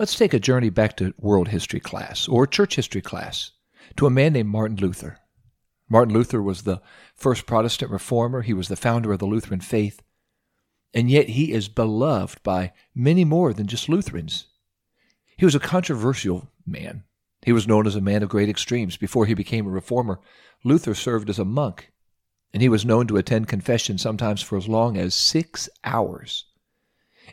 Let's take a journey back to world history class or church history class to a man named Martin Luther. Martin Luther was the first Protestant reformer. He was the founder of the Lutheran faith. And yet he is beloved by many more than just Lutherans. He was a controversial man. He was known as a man of great extremes. Before he became a reformer, Luther served as a monk, and he was known to attend confession sometimes for as long as six hours.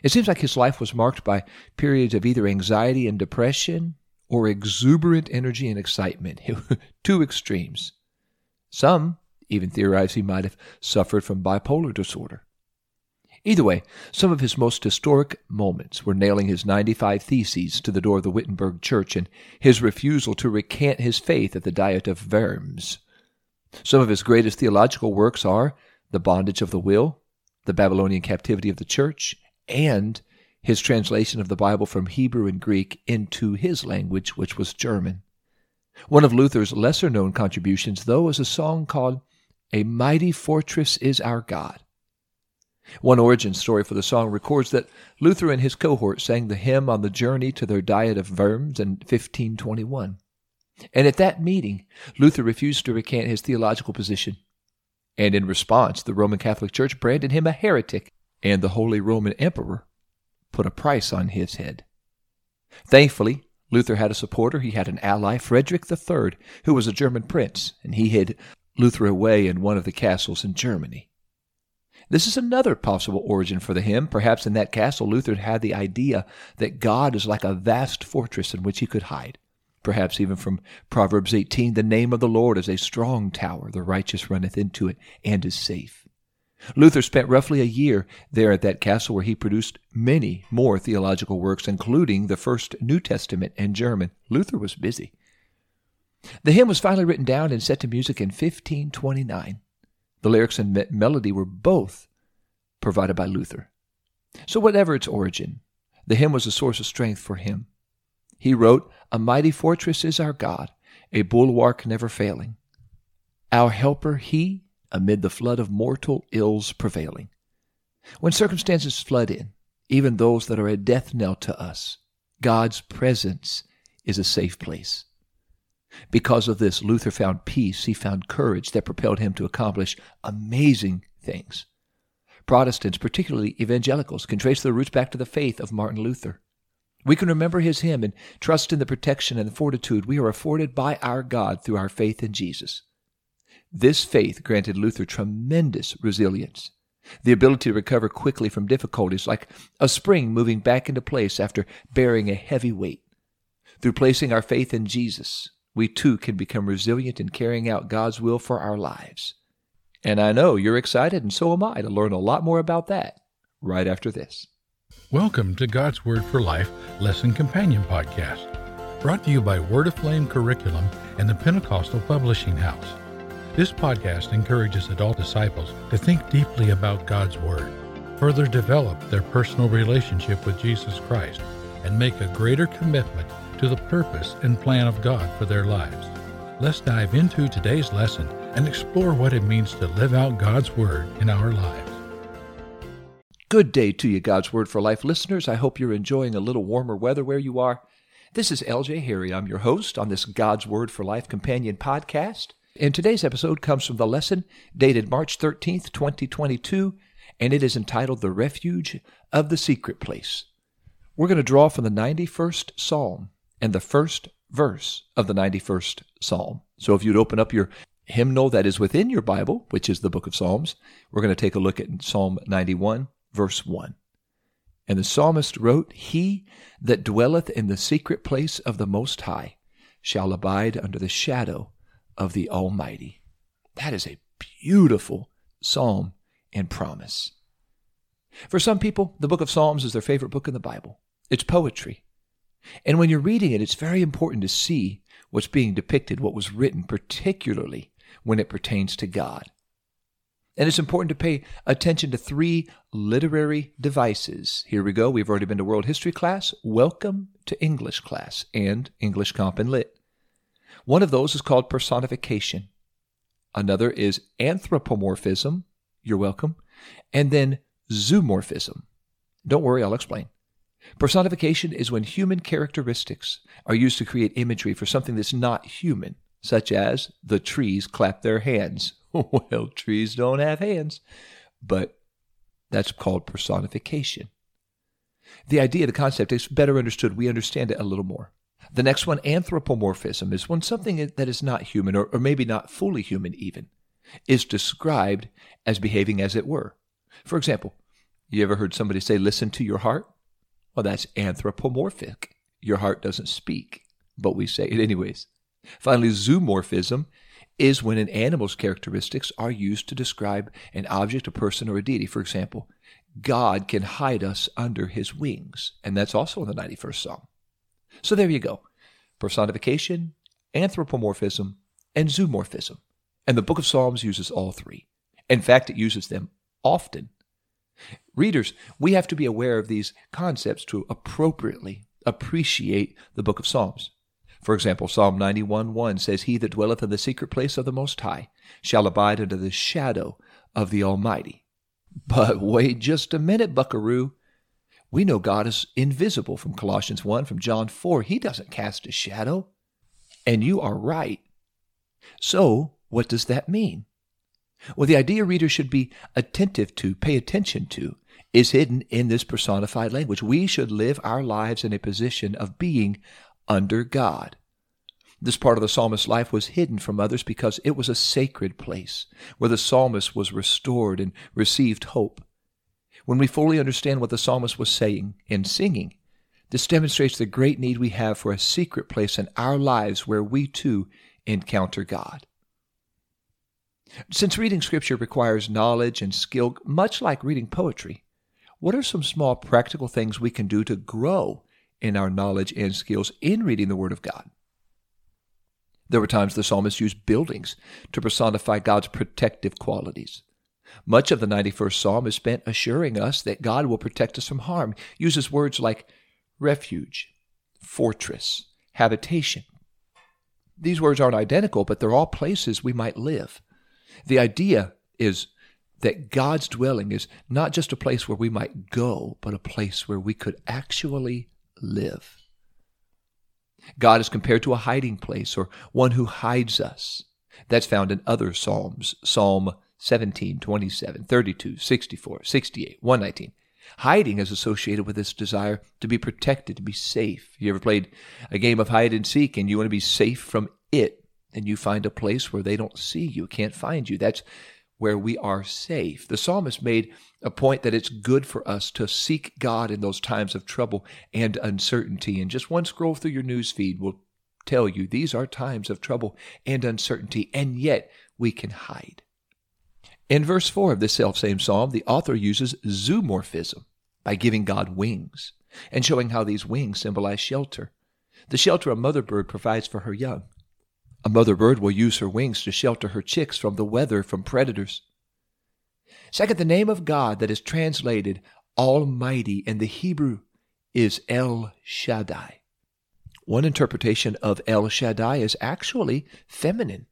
It seems like his life was marked by periods of either anxiety and depression or exuberant energy and excitement. Two extremes. Some even theorize he might have suffered from bipolar disorder. Either way, some of his most historic moments were nailing his 95 Theses to the door of the Wittenberg Church and his refusal to recant his faith at the Diet of Worms. Some of his greatest theological works are The Bondage of the Will, The Babylonian Captivity of the Church, and his translation of the Bible from Hebrew and Greek into his language, which was German. One of Luther's lesser known contributions, though, is a song called A Mighty Fortress is Our God. One origin story for the song records that Luther and his cohort sang the hymn on the journey to their Diet of Worms in 1521. And at that meeting, Luther refused to recant his theological position. And in response, the Roman Catholic Church branded him a heretic and the Holy Roman Emperor put a price on his head. Thankfully, Luther had a supporter. He had an ally, Frederick III, who was a German prince, and he hid Luther away in one of the castles in Germany. This is another possible origin for the hymn. Perhaps in that castle, Luther had the idea that God is like a vast fortress in which he could hide. Perhaps even from Proverbs 18, the name of the Lord is a strong tower. The righteous runneth into it and is safe. Luther spent roughly a year there at that castle where he produced many more theological works, including the first New Testament in German. Luther was busy. The hymn was finally written down and set to music in 1529. The lyrics and me- melody were both provided by Luther. So, whatever its origin, the hymn was a source of strength for him. He wrote, A mighty fortress is our God, a bulwark never failing. Our helper, He amid the flood of mortal ills prevailing. When circumstances flood in, even those that are a death knell to us, God's presence is a safe place. Because of this, Luther found peace. He found courage that propelled him to accomplish amazing things. Protestants, particularly evangelicals, can trace their roots back to the faith of Martin Luther. We can remember his hymn and trust in the protection and the fortitude we are afforded by our God through our faith in Jesus. This faith granted Luther tremendous resilience, the ability to recover quickly from difficulties, like a spring moving back into place after bearing a heavy weight. Through placing our faith in Jesus, we too can become resilient in carrying out God's will for our lives. And I know you're excited, and so am I, to learn a lot more about that right after this. Welcome to God's Word for Life Lesson Companion Podcast, brought to you by Word Aflame Curriculum and the Pentecostal Publishing House. This podcast encourages adult disciples to think deeply about God's Word, further develop their personal relationship with Jesus Christ, and make a greater commitment to the purpose and plan of God for their lives. Let's dive into today's lesson and explore what it means to live out God's Word in our lives. Good day to you, God's Word for Life listeners. I hope you're enjoying a little warmer weather where you are. This is LJ Harry. I'm your host on this God's Word for Life companion podcast. And today's episode comes from the lesson dated March 13th, 2022, and it is entitled The Refuge of the Secret Place. We're going to draw from the 91st Psalm and the first verse of the 91st Psalm. So if you'd open up your hymnal that is within your Bible, which is the book of Psalms, we're going to take a look at Psalm 91, verse 1. And the psalmist wrote, He that dwelleth in the secret place of the Most High shall abide under the shadow of the Almighty. That is a beautiful psalm and promise. For some people, the book of Psalms is their favorite book in the Bible. It's poetry. And when you're reading it, it's very important to see what's being depicted, what was written, particularly when it pertains to God. And it's important to pay attention to three literary devices. Here we go. We've already been to World History class. Welcome to English class and English Comp and Lit. One of those is called personification. Another is anthropomorphism. You're welcome. And then zoomorphism. Don't worry, I'll explain. Personification is when human characteristics are used to create imagery for something that's not human, such as the trees clap their hands. well, trees don't have hands, but that's called personification. The idea, the concept is better understood. We understand it a little more. The next one, anthropomorphism, is when something that is not human, or, or maybe not fully human even, is described as behaving as it were. For example, you ever heard somebody say, listen to your heart? Well, that's anthropomorphic. Your heart doesn't speak, but we say it anyways. Finally, zoomorphism is when an animal's characteristics are used to describe an object, a person, or a deity. For example, God can hide us under his wings, and that's also in the 91st Psalm. So there you go personification, anthropomorphism, and zoomorphism. And the book of Psalms uses all three. In fact, it uses them often. Readers, we have to be aware of these concepts to appropriately appreciate the book of Psalms. For example, Psalm 91 1 says, He that dwelleth in the secret place of the Most High shall abide under the shadow of the Almighty. But wait just a minute, buckaroo. We know God is invisible from Colossians 1, from John 4. He doesn't cast a shadow. And you are right. So, what does that mean? Well, the idea readers should be attentive to, pay attention to, is hidden in this personified language. We should live our lives in a position of being under God. This part of the psalmist's life was hidden from others because it was a sacred place where the psalmist was restored and received hope. When we fully understand what the psalmist was saying and singing, this demonstrates the great need we have for a secret place in our lives where we too encounter God. Since reading Scripture requires knowledge and skill, much like reading poetry, what are some small practical things we can do to grow in our knowledge and skills in reading the Word of God? There were times the psalmist used buildings to personify God's protective qualities. Much of the 91st Psalm is spent assuring us that God will protect us from harm, uses words like refuge, fortress, habitation. These words aren't identical, but they're all places we might live. The idea is that God's dwelling is not just a place where we might go, but a place where we could actually live. God is compared to a hiding place or one who hides us. That's found in other Psalms, Psalm 17, 27, 32, 64, 68, 119. Hiding is associated with this desire to be protected, to be safe. You ever played a game of hide and seek and you want to be safe from it? And you find a place where they don't see you, can't find you. That's where we are safe. The psalmist made a point that it's good for us to seek God in those times of trouble and uncertainty. And just one scroll through your news feed will tell you these are times of trouble and uncertainty, and yet we can hide. In verse 4 of this self-same psalm, the author uses zoomorphism by giving God wings and showing how these wings symbolize shelter. The shelter a mother bird provides for her young. A mother bird will use her wings to shelter her chicks from the weather, from predators. Second, the name of God that is translated Almighty in the Hebrew is El Shaddai. One interpretation of El Shaddai is actually feminine.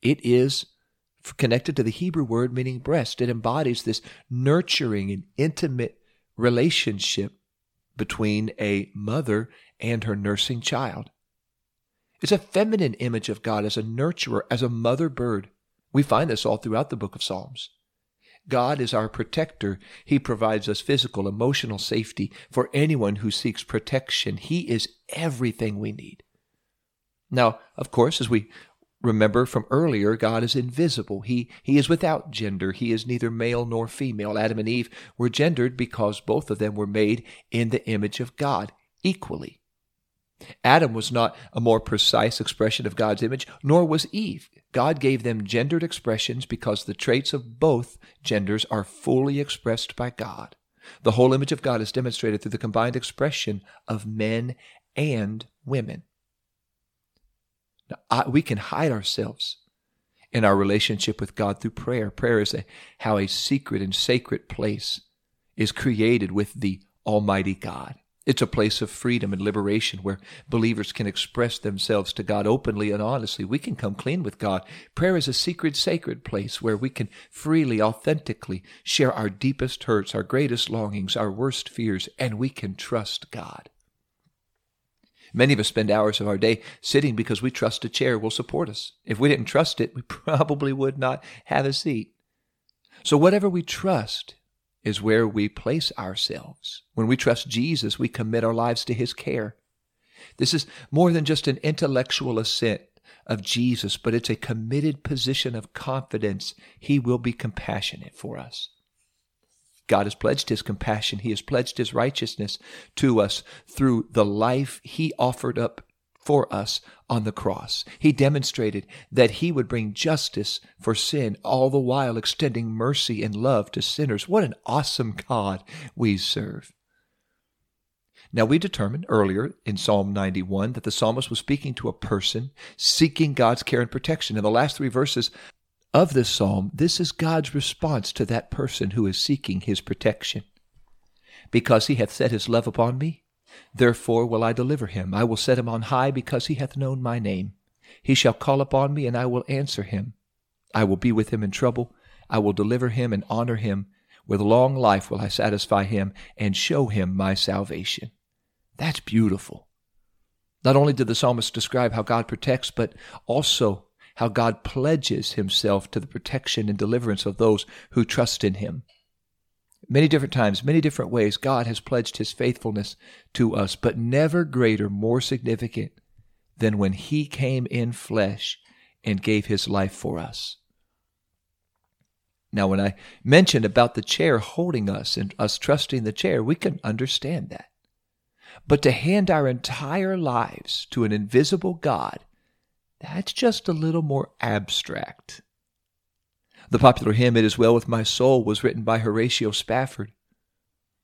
It is connected to the Hebrew word meaning breast. It embodies this nurturing and intimate relationship between a mother and her nursing child. It's a feminine image of God as a nurturer, as a mother bird. We find this all throughout the book of Psalms. God is our protector. He provides us physical, emotional safety for anyone who seeks protection. He is everything we need. Now, of course, as we remember from earlier, God is invisible. He, he is without gender. He is neither male nor female. Adam and Eve were gendered because both of them were made in the image of God equally. Adam was not a more precise expression of God's image, nor was Eve. God gave them gendered expressions because the traits of both genders are fully expressed by God. The whole image of God is demonstrated through the combined expression of men and women. Now, I, we can hide ourselves in our relationship with God through prayer. Prayer is a, how a secret and sacred place is created with the Almighty God. It's a place of freedom and liberation where believers can express themselves to God openly and honestly. We can come clean with God. Prayer is a secret, sacred place where we can freely, authentically share our deepest hurts, our greatest longings, our worst fears, and we can trust God. Many of us spend hours of our day sitting because we trust a chair will support us. If we didn't trust it, we probably would not have a seat. So, whatever we trust, is where we place ourselves. When we trust Jesus, we commit our lives to his care. This is more than just an intellectual assent of Jesus, but it's a committed position of confidence. He will be compassionate for us. God has pledged his compassion. He has pledged his righteousness to us through the life he offered up for us on the cross. He demonstrated that he would bring justice for sin, all the while extending mercy and love to sinners. What an awesome God we serve. Now, we determined earlier in Psalm 91 that the psalmist was speaking to a person seeking God's care and protection. In the last three verses of this psalm, this is God's response to that person who is seeking his protection. Because he hath set his love upon me, Therefore will I deliver him. I will set him on high because he hath known my name. He shall call upon me, and I will answer him. I will be with him in trouble. I will deliver him and honor him. With long life will I satisfy him and show him my salvation. That's beautiful. Not only did the psalmist describe how God protects, but also how God pledges himself to the protection and deliverance of those who trust in him. Many different times, many different ways, God has pledged his faithfulness to us, but never greater, more significant than when he came in flesh and gave his life for us. Now, when I mentioned about the chair holding us and us trusting the chair, we can understand that. But to hand our entire lives to an invisible God, that's just a little more abstract. The popular hymn, It Is Well With My Soul, was written by Horatio Spafford.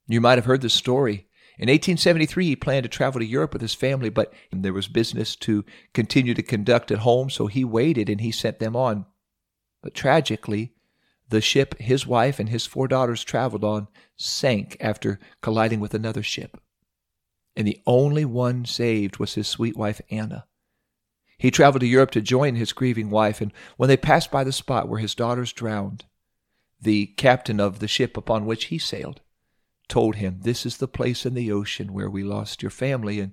You might have heard the story. In 1873, he planned to travel to Europe with his family, but there was business to continue to conduct at home, so he waited and he sent them on. But tragically, the ship his wife and his four daughters traveled on sank after colliding with another ship. And the only one saved was his sweet wife Anna. He traveled to Europe to join his grieving wife, and when they passed by the spot where his daughters drowned, the captain of the ship upon which he sailed told him, This is the place in the ocean where we lost your family. And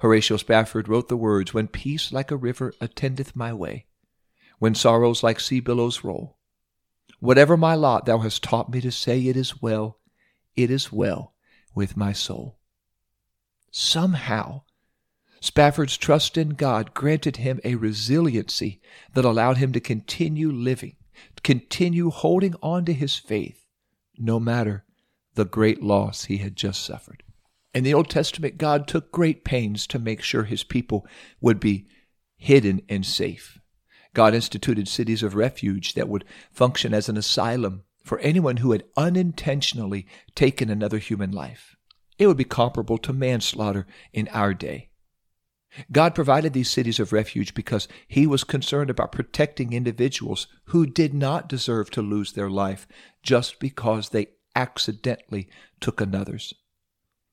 Horatio Spafford wrote the words, When peace like a river attendeth my way, when sorrows like sea billows roll, whatever my lot, thou hast taught me to say, It is well, it is well with my soul. Somehow, Spafford's trust in God granted him a resiliency that allowed him to continue living, continue holding on to his faith, no matter the great loss he had just suffered. In the Old Testament, God took great pains to make sure his people would be hidden and safe. God instituted cities of refuge that would function as an asylum for anyone who had unintentionally taken another human life. It would be comparable to manslaughter in our day. God provided these cities of refuge because He was concerned about protecting individuals who did not deserve to lose their life just because they accidentally took another's.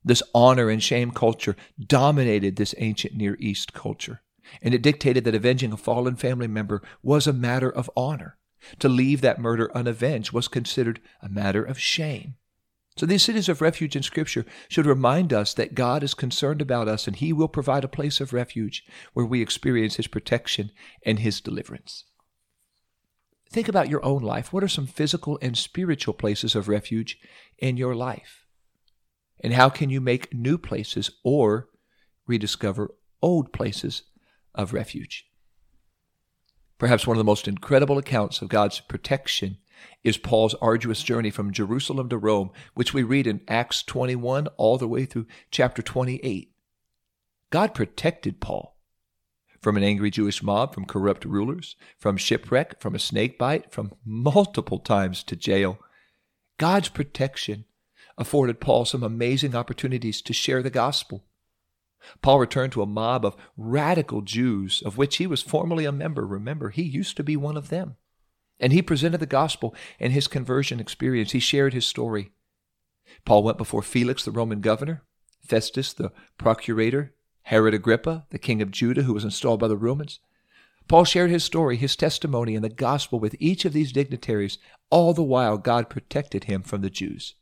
This honor and shame culture dominated this ancient Near East culture, and it dictated that avenging a fallen family member was a matter of honor. To leave that murder unavenged was considered a matter of shame. So these cities of refuge in Scripture should remind us that God is concerned about us and He will provide a place of refuge where we experience His protection and His deliverance. Think about your own life. What are some physical and spiritual places of refuge in your life? And how can you make new places or rediscover old places of refuge? Perhaps one of the most incredible accounts of God's protection is Paul's arduous journey from Jerusalem to Rome, which we read in Acts 21 all the way through chapter 28. God protected Paul from an angry Jewish mob, from corrupt rulers, from shipwreck, from a snake bite, from multiple times to jail. God's protection afforded Paul some amazing opportunities to share the gospel. Paul returned to a mob of radical Jews, of which he was formerly a member. Remember, he used to be one of them. And he presented the gospel and his conversion experience. He shared his story. Paul went before Felix, the Roman governor, Festus, the procurator, Herod Agrippa, the king of Judah, who was installed by the Romans. Paul shared his story, his testimony, and the gospel with each of these dignitaries, all the while God protected him from the Jews.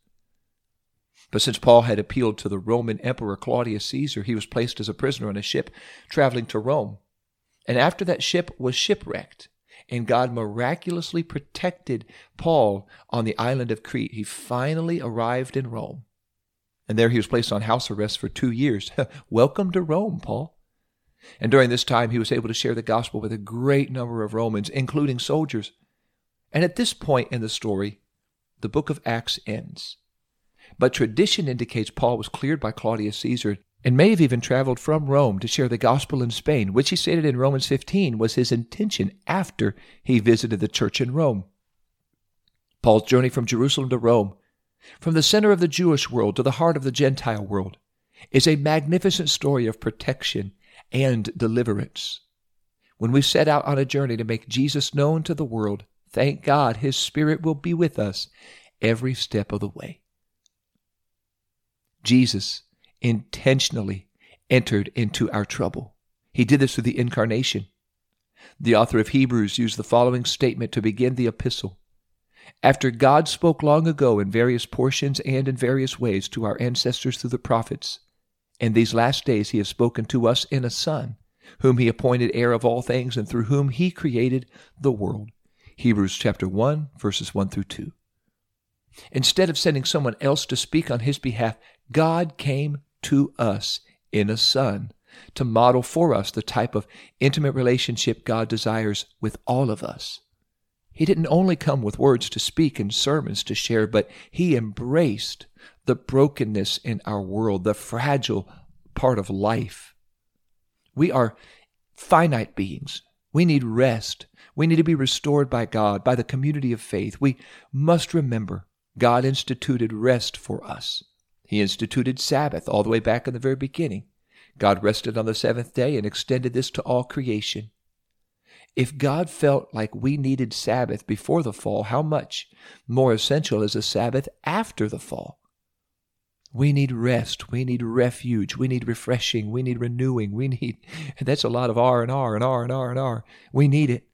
But since Paul had appealed to the Roman Emperor Claudius Caesar, he was placed as a prisoner on a ship traveling to Rome. And after that ship was shipwrecked, and God miraculously protected Paul on the island of Crete, he finally arrived in Rome. And there he was placed on house arrest for two years. Welcome to Rome, Paul. And during this time, he was able to share the gospel with a great number of Romans, including soldiers. And at this point in the story, the book of Acts ends. But tradition indicates Paul was cleared by Claudius Caesar and may have even traveled from Rome to share the gospel in Spain, which he stated in Romans 15 was his intention after he visited the church in Rome. Paul's journey from Jerusalem to Rome from the center of the Jewish world to the heart of the Gentile world is a magnificent story of protection and deliverance. When we set out on a journey to make Jesus known to the world, thank God His Spirit will be with us every step of the way. Jesus intentionally entered into our trouble. He did this through the incarnation. The author of Hebrews used the following statement to begin the epistle after God spoke long ago in various portions and in various ways to our ancestors through the prophets, in these last days he has spoken to us in a Son, whom he appointed heir of all things and through whom he created the world. Hebrews chapter 1, verses 1 through 2. Instead of sending someone else to speak on his behalf, God came to us in a Son to model for us the type of intimate relationship God desires with all of us. He didn't only come with words to speak and sermons to share, but he embraced the brokenness in our world, the fragile part of life. We are finite beings. We need rest. We need to be restored by God, by the community of faith. We must remember God instituted rest for us. He instituted Sabbath all the way back in the very beginning. God rested on the seventh day and extended this to all creation. If God felt like we needed Sabbath before the fall, how much more essential is a Sabbath after the fall? We need rest. We need refuge. We need refreshing. We need renewing. We need, that's a lot of R and R and R and R and R. We need it.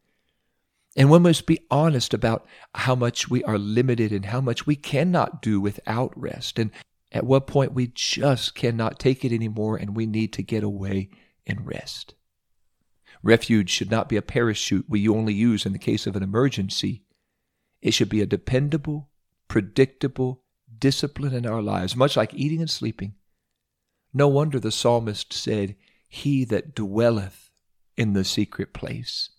And we must be honest about how much we are limited and how much we cannot do without rest. And at what point we just cannot take it anymore and we need to get away and rest. Refuge should not be a parachute we only use in the case of an emergency. It should be a dependable, predictable discipline in our lives, much like eating and sleeping. No wonder the psalmist said, He that dwelleth in the secret place.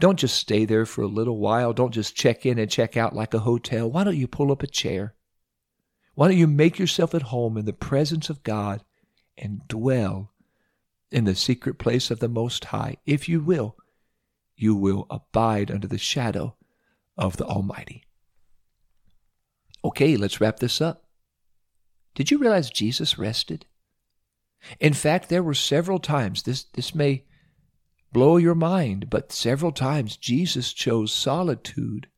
Don't just stay there for a little while. Don't just check in and check out like a hotel. Why don't you pull up a chair? Why don't you make yourself at home in the presence of God and dwell in the secret place of the Most High, if you will, you will abide under the shadow of the Almighty. Okay, let's wrap this up. Did you realize Jesus rested? In fact, there were several times, this, this may blow your mind, but several times Jesus chose solitude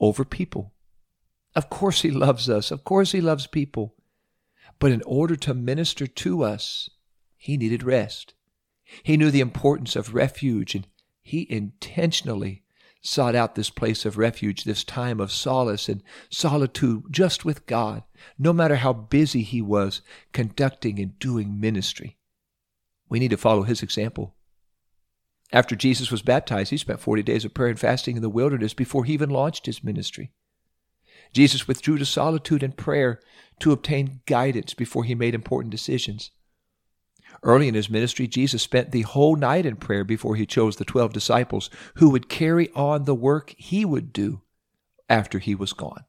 over people. Of course, He loves us. Of course, He loves people. But in order to minister to us, he needed rest. He knew the importance of refuge, and he intentionally sought out this place of refuge, this time of solace and solitude just with God, no matter how busy he was conducting and doing ministry. We need to follow his example. After Jesus was baptized, he spent 40 days of prayer and fasting in the wilderness before he even launched his ministry. Jesus withdrew to solitude and prayer to obtain guidance before he made important decisions. Early in his ministry, Jesus spent the whole night in prayer before he chose the 12 disciples who would carry on the work he would do after he was gone.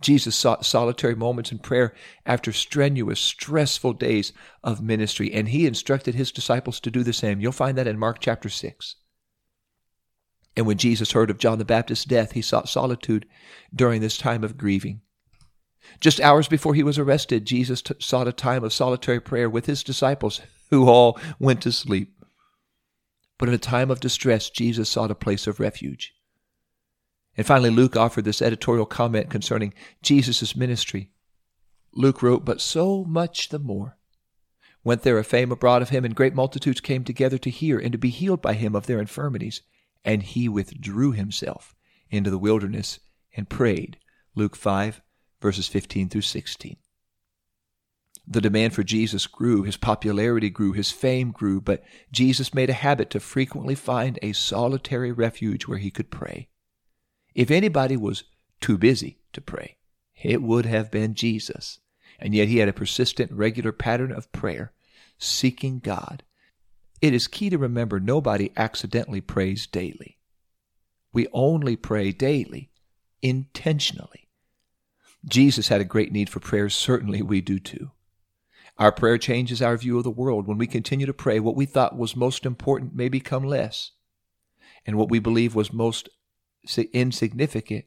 Jesus sought solitary moments in prayer after strenuous, stressful days of ministry, and he instructed his disciples to do the same. You'll find that in Mark chapter 6. And when Jesus heard of John the Baptist's death, he sought solitude during this time of grieving. Just hours before he was arrested, Jesus t- sought a time of solitary prayer with his disciples, who all went to sleep. But in a time of distress, Jesus sought a place of refuge. And finally, Luke offered this editorial comment concerning Jesus' ministry. Luke wrote, But so much the more went there a fame abroad of him, and great multitudes came together to hear and to be healed by him of their infirmities. And he withdrew himself into the wilderness and prayed. Luke 5, verses 15 through 16. The demand for Jesus grew, his popularity grew, his fame grew, but Jesus made a habit to frequently find a solitary refuge where he could pray. If anybody was too busy to pray, it would have been Jesus. And yet he had a persistent, regular pattern of prayer, seeking God. It is key to remember nobody accidentally prays daily. We only pray daily, intentionally. Jesus had a great need for prayer. Certainly we do too. Our prayer changes our view of the world. When we continue to pray, what we thought was most important may become less, and what we believe was most insignificant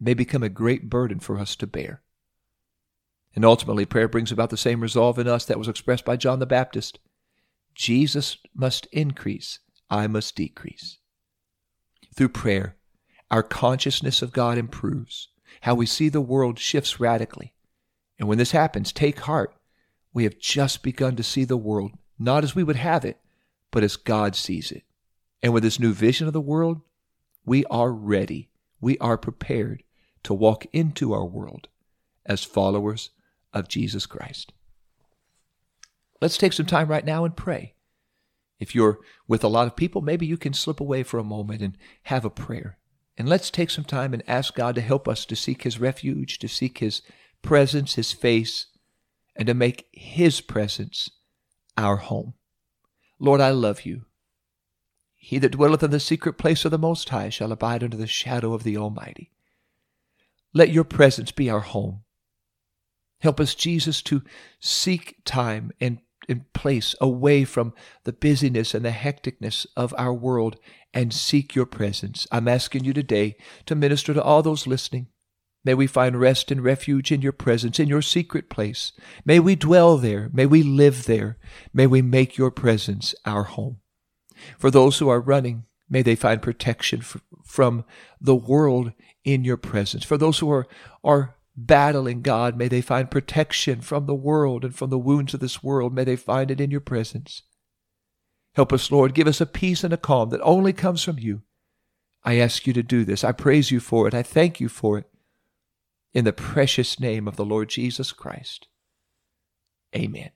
may become a great burden for us to bear. And ultimately, prayer brings about the same resolve in us that was expressed by John the Baptist Jesus must increase, I must decrease. Through prayer, our consciousness of God improves. How we see the world shifts radically. And when this happens, take heart. We have just begun to see the world not as we would have it, but as God sees it. And with this new vision of the world, we are ready. We are prepared to walk into our world as followers of Jesus Christ. Let's take some time right now and pray. If you're with a lot of people, maybe you can slip away for a moment and have a prayer. And let's take some time and ask God to help us to seek His refuge, to seek His presence, His face, and to make His presence our home. Lord, I love you. He that dwelleth in the secret place of the Most High shall abide under the shadow of the Almighty. Let your presence be our home. Help us, Jesus, to seek time and, and place away from the busyness and the hecticness of our world and seek your presence. I'm asking you today to minister to all those listening. May we find rest and refuge in your presence, in your secret place. May we dwell there. May we live there. May we make your presence our home. For those who are running, may they find protection from the world in your presence. For those who are, are battling, God, may they find protection from the world and from the wounds of this world. May they find it in your presence. Help us, Lord. Give us a peace and a calm that only comes from you. I ask you to do this. I praise you for it. I thank you for it. In the precious name of the Lord Jesus Christ. Amen.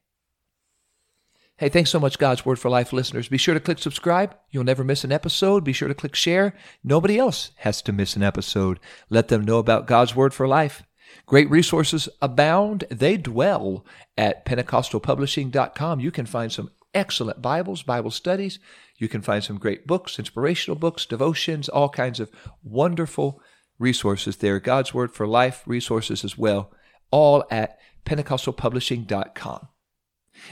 Hey, thanks so much, God's Word for Life listeners. Be sure to click subscribe. You'll never miss an episode. Be sure to click share. Nobody else has to miss an episode. Let them know about God's Word for Life. Great resources abound. They dwell at PentecostalPublishing.com. You can find some excellent Bibles, Bible studies. You can find some great books, inspirational books, devotions, all kinds of wonderful resources there. God's Word for Life resources as well, all at PentecostalPublishing.com.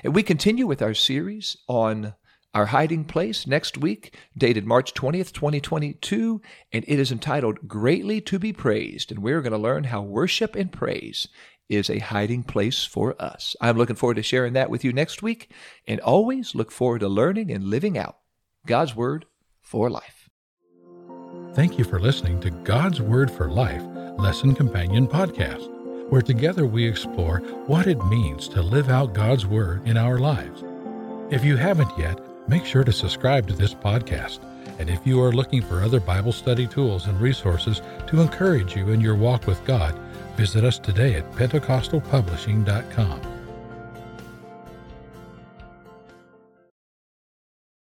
And we continue with our series on our hiding place next week, dated March 20th, 2022, and it is entitled Greatly to be Praised. And we're going to learn how worship and praise is a hiding place for us. I'm looking forward to sharing that with you next week, and always look forward to learning and living out God's Word for life. Thank you for listening to God's Word for Life Lesson Companion Podcast where together we explore what it means to live out God's Word in our lives. If you haven't yet, make sure to subscribe to this podcast. And if you are looking for other Bible study tools and resources to encourage you in your walk with God, visit us today at PentecostalPublishing.com.